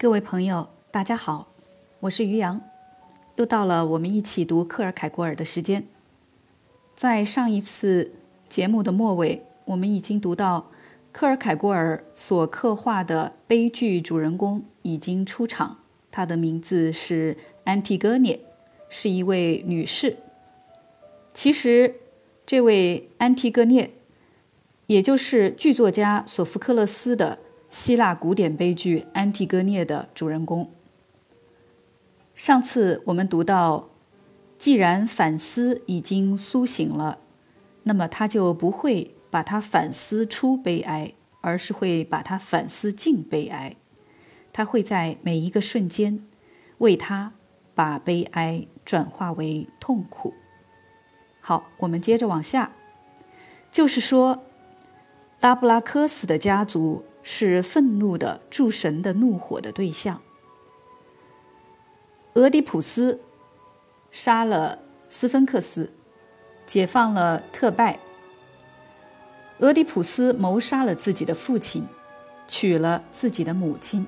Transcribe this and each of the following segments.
各位朋友，大家好，我是于洋，又到了我们一起读克尔凯郭尔的时间。在上一次节目的末尾，我们已经读到克尔凯郭尔所刻画的悲剧主人公已经出场，她的名字是安提戈涅，是一位女士。其实，这位安提戈涅，也就是剧作家索福克勒斯的。希腊古典悲剧《安提戈涅》的主人公。上次我们读到，既然反思已经苏醒了，那么他就不会把它反思出悲哀，而是会把它反思进悲哀。他会在每一个瞬间，为他把悲哀转化为痛苦。好，我们接着往下，就是说，拉布拉科斯的家族。是愤怒的诸神的怒火的对象。俄狄浦斯杀了斯芬克斯，解放了特拜。俄狄浦斯谋杀了自己的父亲，娶了自己的母亲。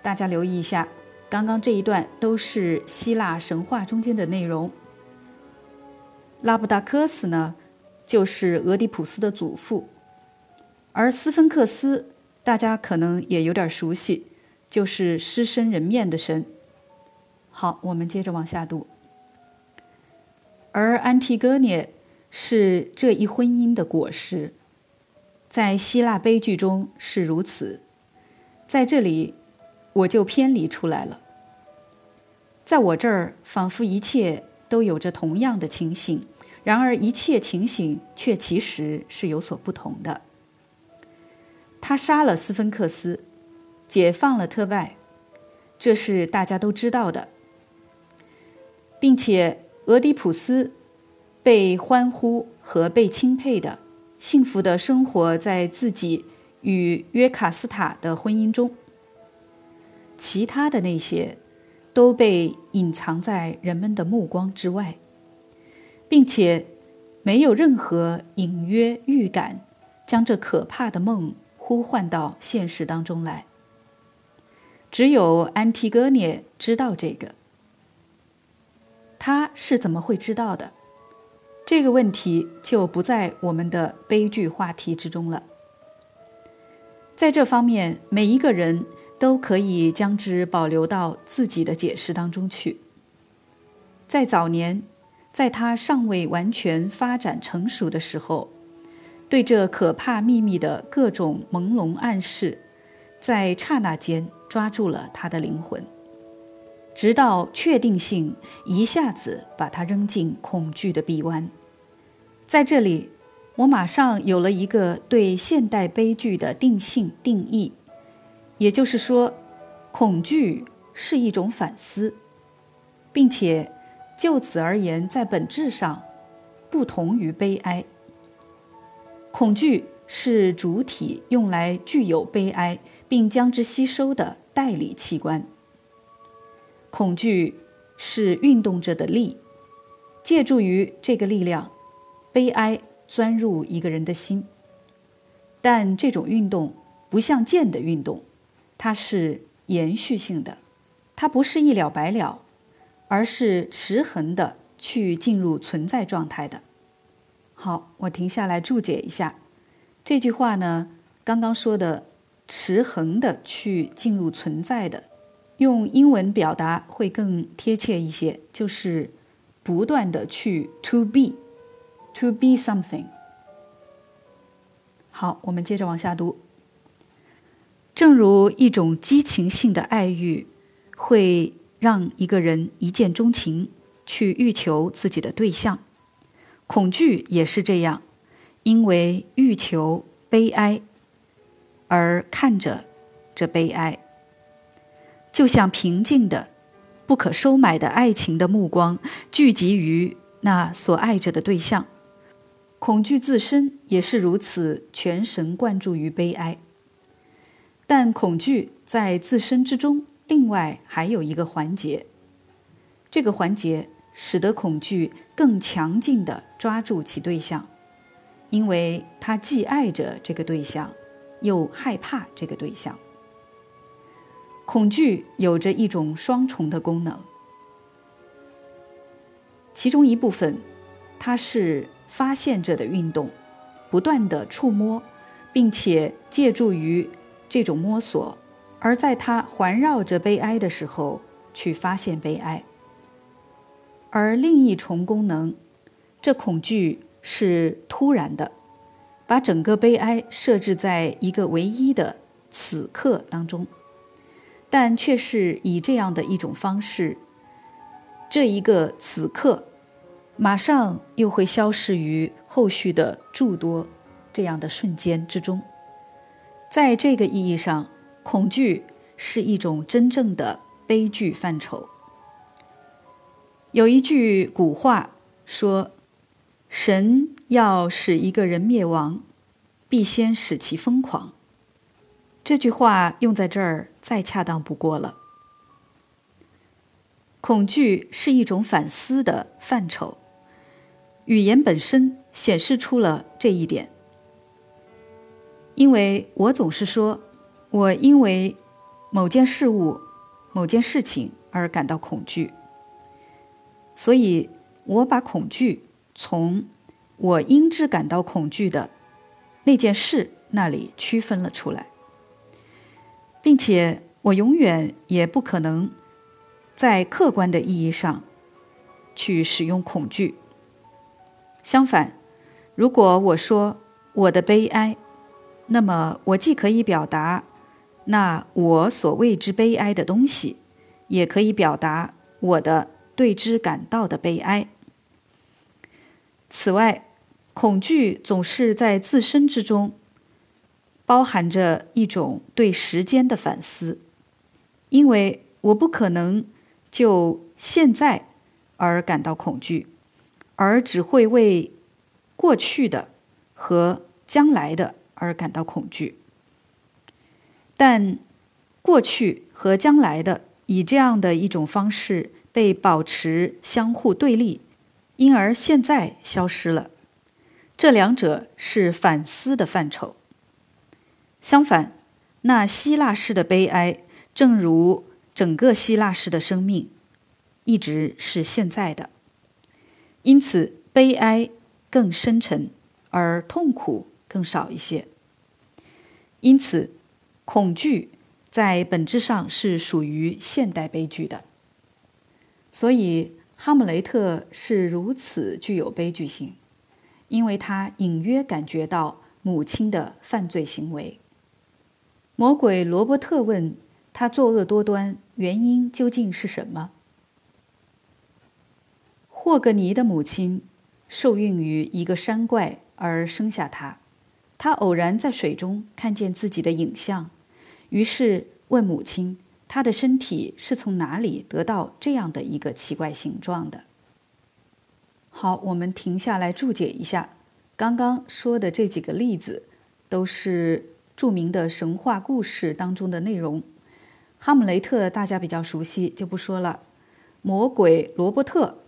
大家留意一下，刚刚这一段都是希腊神话中间的内容。拉布达科斯呢，就是俄狄浦斯的祖父。而斯芬克斯，大家可能也有点熟悉，就是狮身人面的神。好，我们接着往下读。而安提戈涅是这一婚姻的果实，在希腊悲剧中是如此，在这里我就偏离出来了。在我这儿，仿佛一切都有着同样的情形，然而一切情形却其实是有所不同的。他杀了斯芬克斯，解放了特拜，这是大家都知道的，并且俄狄浦斯被欢呼和被钦佩的，幸福的生活在自己与约卡斯塔的婚姻中。其他的那些都被隐藏在人们的目光之外，并且没有任何隐约预感，将这可怕的梦。呼唤到现实当中来。只有安提戈涅知道这个。他是怎么会知道的？这个问题就不在我们的悲剧话题之中了。在这方面，每一个人都可以将之保留到自己的解释当中去。在早年，在他尚未完全发展成熟的时候。对这可怕秘密的各种朦胧暗示，在刹那间抓住了他的灵魂，直到确定性一下子把他扔进恐惧的臂弯。在这里，我马上有了一个对现代悲剧的定性定义，也就是说，恐惧是一种反思，并且就此而言，在本质上不同于悲哀。恐惧是主体用来具有悲哀，并将之吸收的代理器官。恐惧是运动着的力，借助于这个力量，悲哀钻入一个人的心。但这种运动不像剑的运动，它是延续性的，它不是一了百了，而是持恒的去进入存在状态的。好，我停下来注解一下这句话呢。刚刚说的“持恒的去进入存在的”，用英文表达会更贴切一些，就是不断的去 “to be”，“to be something”。好，我们接着往下读。正如一种激情性的爱欲会让一个人一见钟情，去欲求自己的对象。恐惧也是这样，因为欲求悲哀，而看着这悲哀，就像平静的、不可收买的爱情的目光聚集于那所爱着的对象。恐惧自身也是如此，全神贯注于悲哀。但恐惧在自身之中，另外还有一个环节，这个环节。使得恐惧更强劲地抓住其对象，因为他既爱着这个对象，又害怕这个对象。恐惧有着一种双重的功能，其中一部分，它是发现者的运动，不断的触摸，并且借助于这种摸索，而在它环绕着悲哀的时候去发现悲哀；而另一重功能，这恐惧是突然的，把整个悲哀设置在一个唯一的此刻当中。但却是以这样的一种方式，这一个此刻，马上又会消失于后续的诸多这样的瞬间之中。在这个意义上，恐惧是一种真正的悲剧范畴。有一句古话说：“神要使一个人灭亡，必先使其疯狂。”这句话用在这儿再恰当不过了。恐惧是一种反思的范畴，语言本身显示出了这一点。因为我总是说，我因为某件事物、某件事情而感到恐惧，所以我把恐惧从我因之感到恐惧的那件事那里区分了出来。并且，我永远也不可能在客观的意义上去使用恐惧。相反，如果我说我的悲哀，那么我既可以表达那我所谓之悲哀的东西，也可以表达我的对之感到的悲哀。此外，恐惧总是在自身之中。包含着一种对时间的反思，因为我不可能就现在而感到恐惧，而只会为过去的和将来的而感到恐惧。但过去和将来的以这样的一种方式被保持相互对立，因而现在消失了。这两者是反思的范畴。相反，那希腊式的悲哀，正如整个希腊式的生命，一直是现在的。因此，悲哀更深沉，而痛苦更少一些。因此，恐惧在本质上是属于现代悲剧的。所以，哈姆雷特是如此具有悲剧性，因为他隐约感觉到母亲的犯罪行为。魔鬼罗伯特问他作恶多端原因究竟是什么？霍格尼的母亲受孕于一个山怪而生下他，他偶然在水中看见自己的影像，于是问母亲：他的身体是从哪里得到这样的一个奇怪形状的？好，我们停下来注解一下，刚刚说的这几个例子都是。著名的神话故事当中的内容，《哈姆雷特》大家比较熟悉，就不说了。魔鬼罗伯特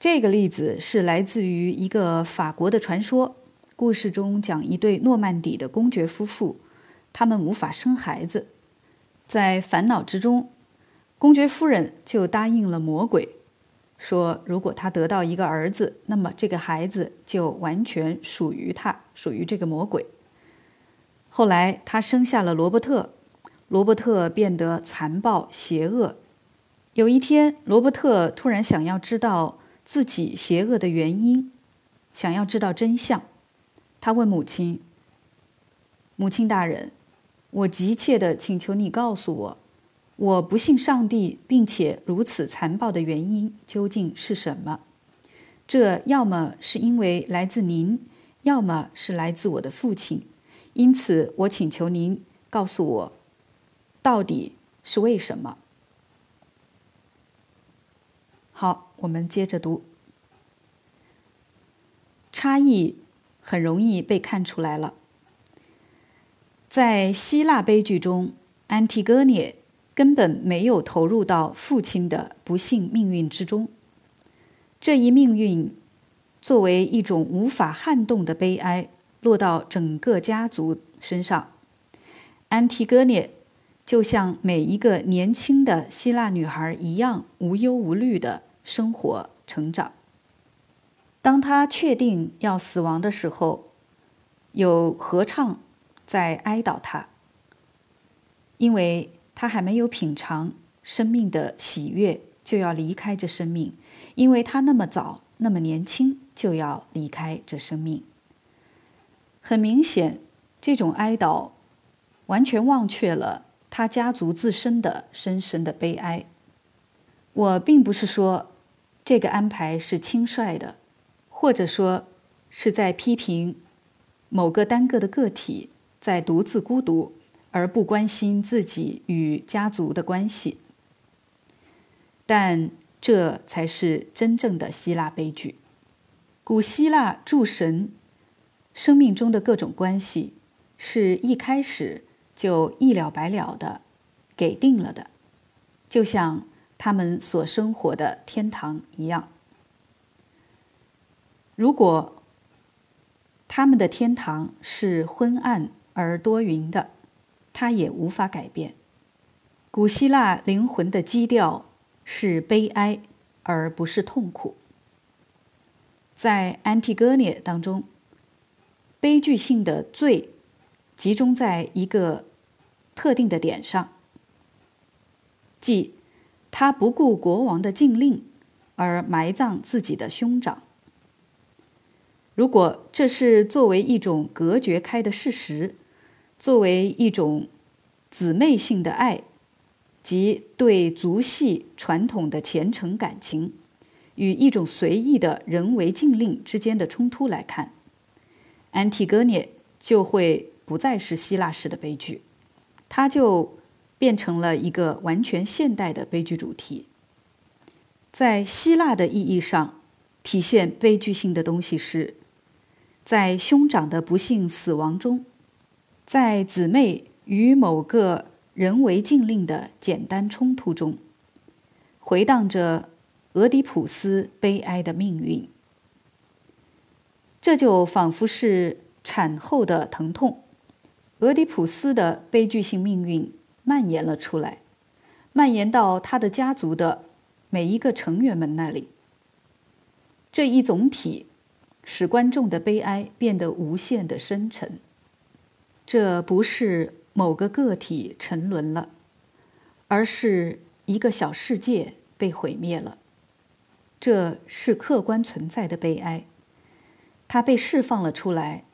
这个例子是来自于一个法国的传说。故事中讲一对诺曼底的公爵夫妇，他们无法生孩子，在烦恼之中，公爵夫人就答应了魔鬼，说如果他得到一个儿子，那么这个孩子就完全属于他，属于这个魔鬼。后来，他生下了罗伯特，罗伯特变得残暴邪恶。有一天，罗伯特突然想要知道自己邪恶的原因，想要知道真相。他问母亲：“母亲大人，我急切的请求你告诉我，我不信上帝并且如此残暴的原因究竟是什么？这要么是因为来自您，要么是来自我的父亲。”因此，我请求您告诉我，到底是为什么？好，我们接着读。差异很容易被看出来了。在希腊悲剧中，安提戈涅根本没有投入到父亲的不幸命运之中。这一命运作为一种无法撼动的悲哀。落到整个家族身上，安提戈涅就像每一个年轻的希腊女孩一样无忧无虑的生活成长。当她确定要死亡的时候，有合唱在哀悼他，因为他还没有品尝生命的喜悦，就要离开这生命；因为他那么早、那么年轻，就要离开这生命。很明显，这种哀悼完全忘却了。他家族自身的深深的悲哀。我并不是说这个安排是轻率的，或者说是在批评某个单个的个体在独自孤独而不关心自己与家族的关系。但这才是真正的希腊悲剧。古希腊诸神生命中的各种关系是一开始。就一了百了的给定了的，就像他们所生活的天堂一样。如果他们的天堂是昏暗而多云的，他也无法改变。古希腊灵魂的基调是悲哀，而不是痛苦。在《安提戈涅》当中，悲剧性的罪。集中在一个特定的点上，即他不顾国王的禁令而埋葬自己的兄长。如果这是作为一种隔绝开的事实，作为一种姊妹性的爱及对族系传统的虔诚感情，与一种随意的人为禁令之间的冲突来看，安提戈涅就会。不再是希腊式的悲剧，它就变成了一个完全现代的悲剧主题。在希腊的意义上，体现悲剧性的东西是，在兄长的不幸死亡中，在姊妹与某个人为禁令的简单冲突中，回荡着俄狄浦斯悲哀的命运。这就仿佛是产后的疼痛。俄狄浦斯的悲剧性命运蔓延了出来，蔓延到他的家族的每一个成员们那里。这一总体使观众的悲哀变得无限的深沉。这不是某个个体沉沦了，而是一个小世界被毁灭了。这是客观存在的悲哀，它被释放了出来，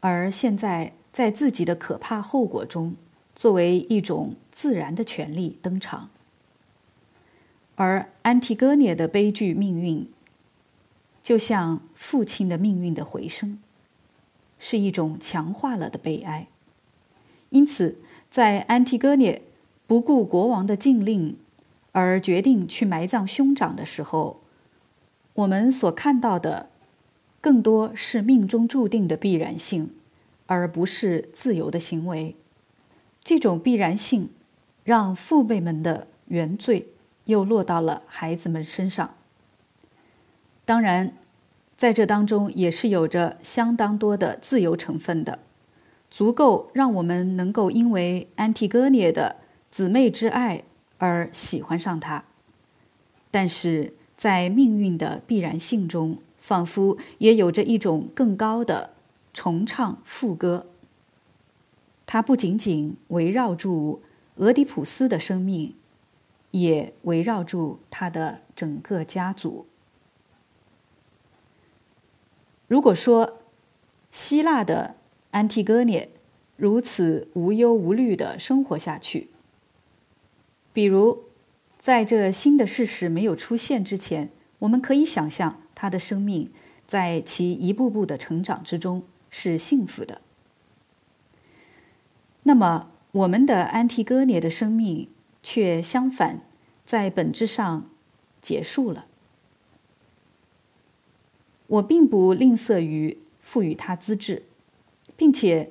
而现在。在自己的可怕后果中，作为一种自然的权利登场。而安提戈涅的悲剧命运，就像父亲的命运的回声，是一种强化了的悲哀。因此，在安提戈涅不顾国王的禁令而决定去埋葬兄长的时候，我们所看到的，更多是命中注定的必然性。而不是自由的行为，这种必然性让父辈们的原罪又落到了孩子们身上。当然，在这当中也是有着相当多的自由成分的，足够让我们能够因为安提戈涅的姊妹之爱而喜欢上他。但是在命运的必然性中，仿佛也有着一种更高的。重唱副歌，它不仅仅围绕住俄狄浦斯的生命，也围绕住他的整个家族。如果说希腊的安提戈涅如此无忧无虑的生活下去，比如在这新的事实没有出现之前，我们可以想象他的生命在其一步步的成长之中。是幸福的。那么，我们的安提戈涅的生命却相反，在本质上结束了。我并不吝啬于赋予他资质，并且，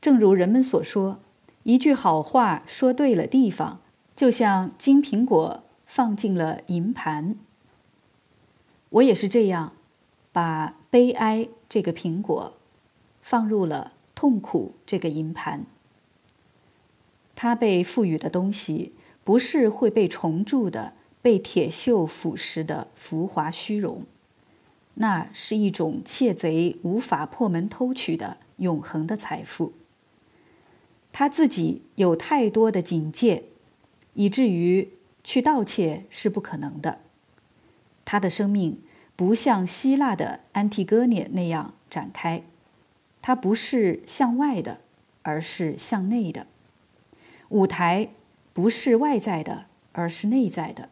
正如人们所说，一句好话说对了地方，就像金苹果放进了银盘。我也是这样，把悲哀这个苹果。放入了痛苦这个银盘，他被赋予的东西不是会被重铸的、被铁锈腐蚀的浮华虚荣，那是一种窃贼无法破门偷取的永恒的财富。他自己有太多的警戒，以至于去盗窃是不可能的。他的生命不像希腊的安提戈涅那样展开，它不是向外的，而是向内的。舞台不是外在的，而是内在的，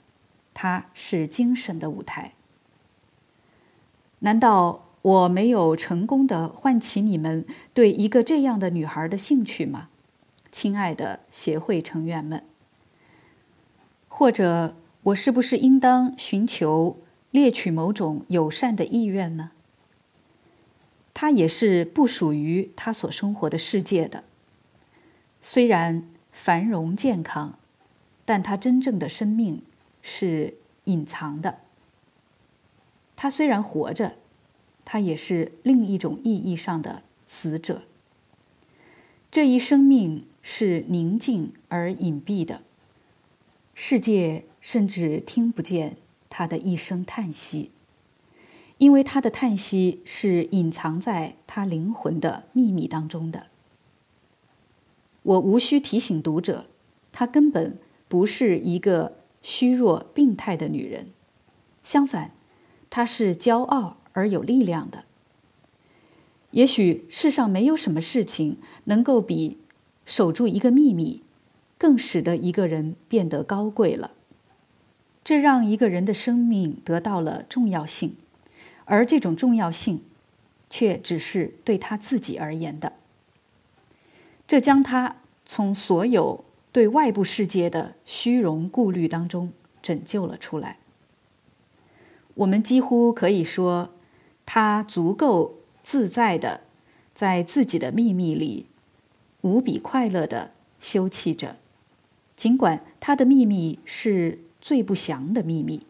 它是精神的舞台。难道我没有成功的唤起你们对一个这样的女孩的兴趣吗？亲爱的协会成员们，或者我是不是应当寻求猎取某种友善的意愿呢？他也是不属于他所生活的世界的，虽然繁荣健康，但他真正的生命是隐藏的。他虽然活着，他也是另一种意义上的死者。这一生命。是宁静而隐蔽的，世界甚至听不见他的一声叹息，因为他的叹息是隐藏在他灵魂的秘密当中的。我无需提醒读者，她根本不是一个虚弱病态的女人，相反，他是骄傲而有力量的。也许世上没有什么事情能够比。守住一个秘密，更使得一个人变得高贵了。这让一个人的生命得到了重要性，而这种重要性，却只是对他自己而言的。这将他从所有对外部世界的虚荣顾虑当中拯救了出来。我们几乎可以说，他足够自在的，在自己的秘密里。无比快乐的休憩着，尽管他的秘密是最不祥的秘密。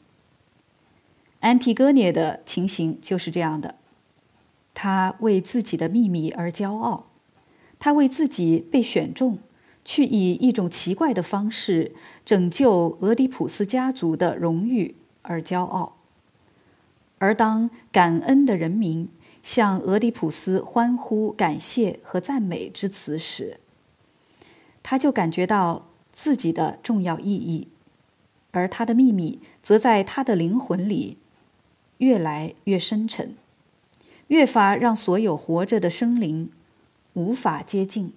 安提戈涅的情形就是这样的，他为自己的秘密而骄傲，他为自己被选中，去以一种奇怪的方式拯救俄狄浦斯家族的荣誉而骄傲。而当感恩的人民。向俄狄浦斯欢呼、感谢和赞美之词时，他就感觉到自己的重要意义，而他的秘密则在他的灵魂里越来越深沉，越发让所有活着的生灵无法接近。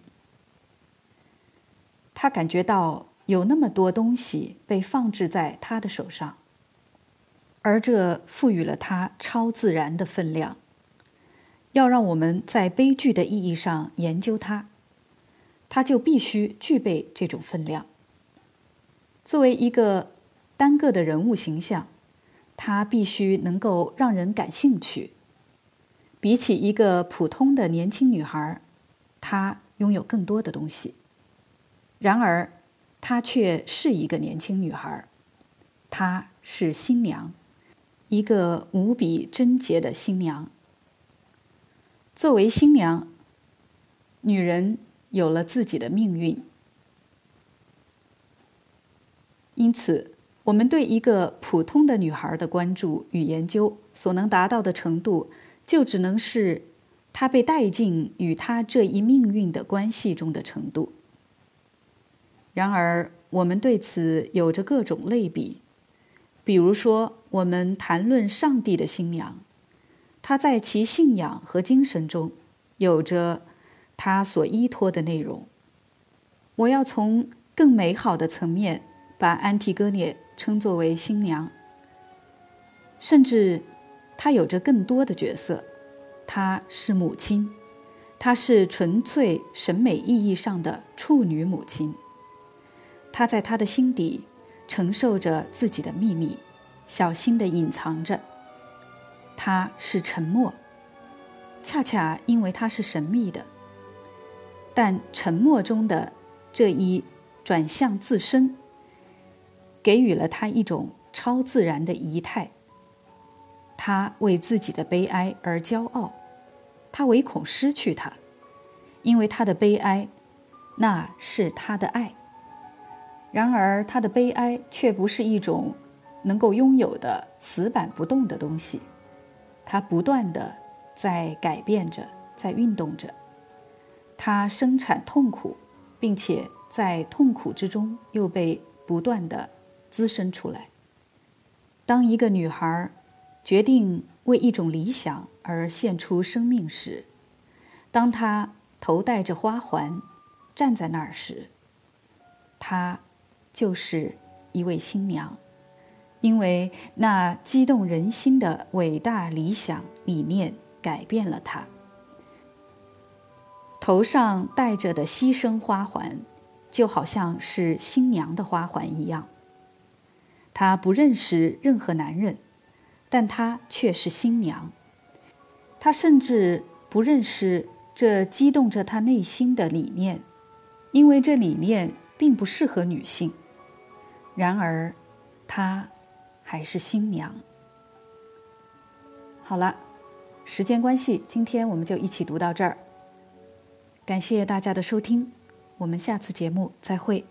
他感觉到有那么多东西被放置在他的手上，而这赋予了他超自然的分量。要让我们在悲剧的意义上研究它，它就必须具备这种分量。作为一个单个的人物形象，它必须能够让人感兴趣。比起一个普通的年轻女孩，她拥有更多的东西。然而，她却是一个年轻女孩，她是新娘，一个无比贞洁的新娘。作为新娘，女人有了自己的命运。因此，我们对一个普通的女孩的关注与研究所能达到的程度，就只能是她被带进与她这一命运的关系中的程度。然而，我们对此有着各种类比，比如说，我们谈论上帝的新娘。她在其信仰和精神中，有着她所依托的内容。我要从更美好的层面把安提戈涅称作为新娘。甚至，她有着更多的角色。她是母亲，她是纯粹审美意义上的处女母亲。她在她的心底承受着自己的秘密，小心的隐藏着。他是沉默，恰恰因为他是神秘的。但沉默中的这一转向自身，给予了他一种超自然的仪态。他为自己的悲哀而骄傲，他唯恐失去他，因为他的悲哀，那是他的爱。然而，他的悲哀却不是一种能够拥有的死板不动的东西，它不断的在改变着，在运动着。它生产痛苦，并且在痛苦之中又被不断的滋生出来。当一个女孩决定为一种理想而献出生命时，当她头戴着花环站在那儿时，她。就是一位新娘，因为那激动人心的伟大理想理念改变了她。头上戴着的牺牲花环，就好像是新娘的花环一样。她不认识任何男人，但她却是新娘。她甚至不认识这激动着她内心的理念，因为这理念并不适合女性。然而，她还是新娘。好了，时间关系，今天我们就一起读到这儿。感谢大家的收听，我们下次节目再会。